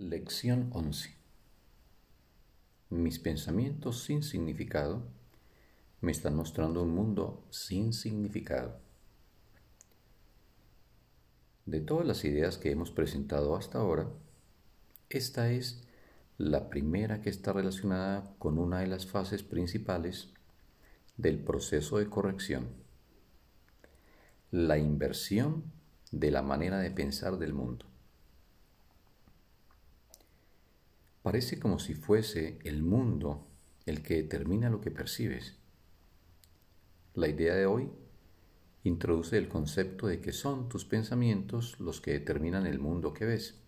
Lección 11. Mis pensamientos sin significado me están mostrando un mundo sin significado. De todas las ideas que hemos presentado hasta ahora, esta es la primera que está relacionada con una de las fases principales del proceso de corrección, la inversión de la manera de pensar del mundo. Parece como si fuese el mundo el que determina lo que percibes. La idea de hoy introduce el concepto de que son tus pensamientos los que determinan el mundo que ves.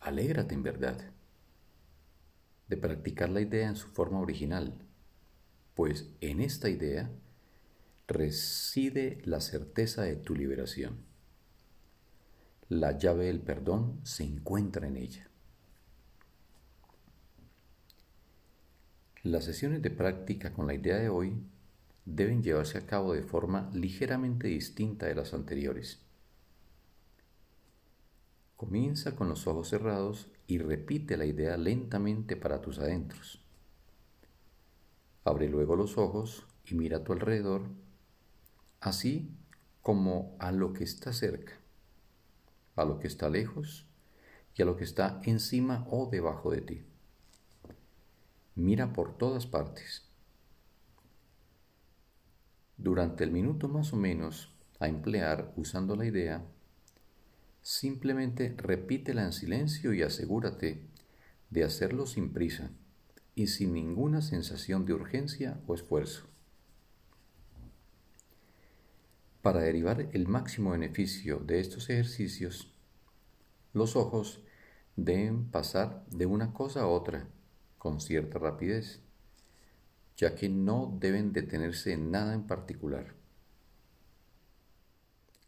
Alégrate en verdad de practicar la idea en su forma original, pues en esta idea reside la certeza de tu liberación. La llave del perdón se encuentra en ella. Las sesiones de práctica con la idea de hoy deben llevarse a cabo de forma ligeramente distinta de las anteriores. Comienza con los ojos cerrados y repite la idea lentamente para tus adentros. Abre luego los ojos y mira a tu alrededor, así como a lo que está cerca, a lo que está lejos y a lo que está encima o debajo de ti. Mira por todas partes. Durante el minuto más o menos a emplear usando la idea, simplemente repítela en silencio y asegúrate de hacerlo sin prisa y sin ninguna sensación de urgencia o esfuerzo. Para derivar el máximo beneficio de estos ejercicios, los ojos deben pasar de una cosa a otra con cierta rapidez, ya que no deben detenerse en nada en particular.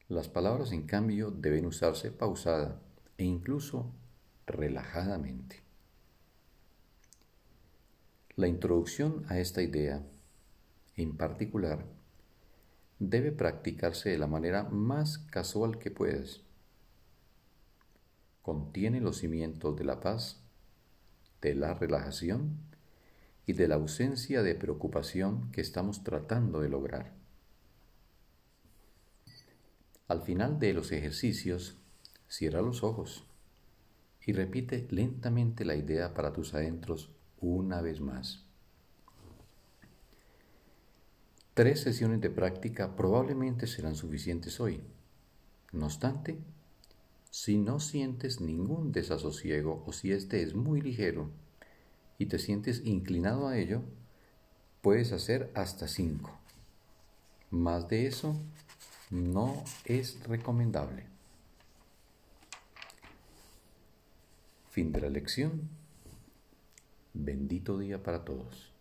Las palabras, en cambio, deben usarse pausada e incluso relajadamente. La introducción a esta idea, en particular, debe practicarse de la manera más casual que puedas. Contiene los cimientos de la paz de la relajación y de la ausencia de preocupación que estamos tratando de lograr. Al final de los ejercicios, cierra los ojos y repite lentamente la idea para tus adentros una vez más. Tres sesiones de práctica probablemente serán suficientes hoy. No obstante, si no sientes ningún desasosiego o si este es muy ligero y te sientes inclinado a ello, puedes hacer hasta cinco. Más de eso no es recomendable. Fin de la lección. Bendito día para todos.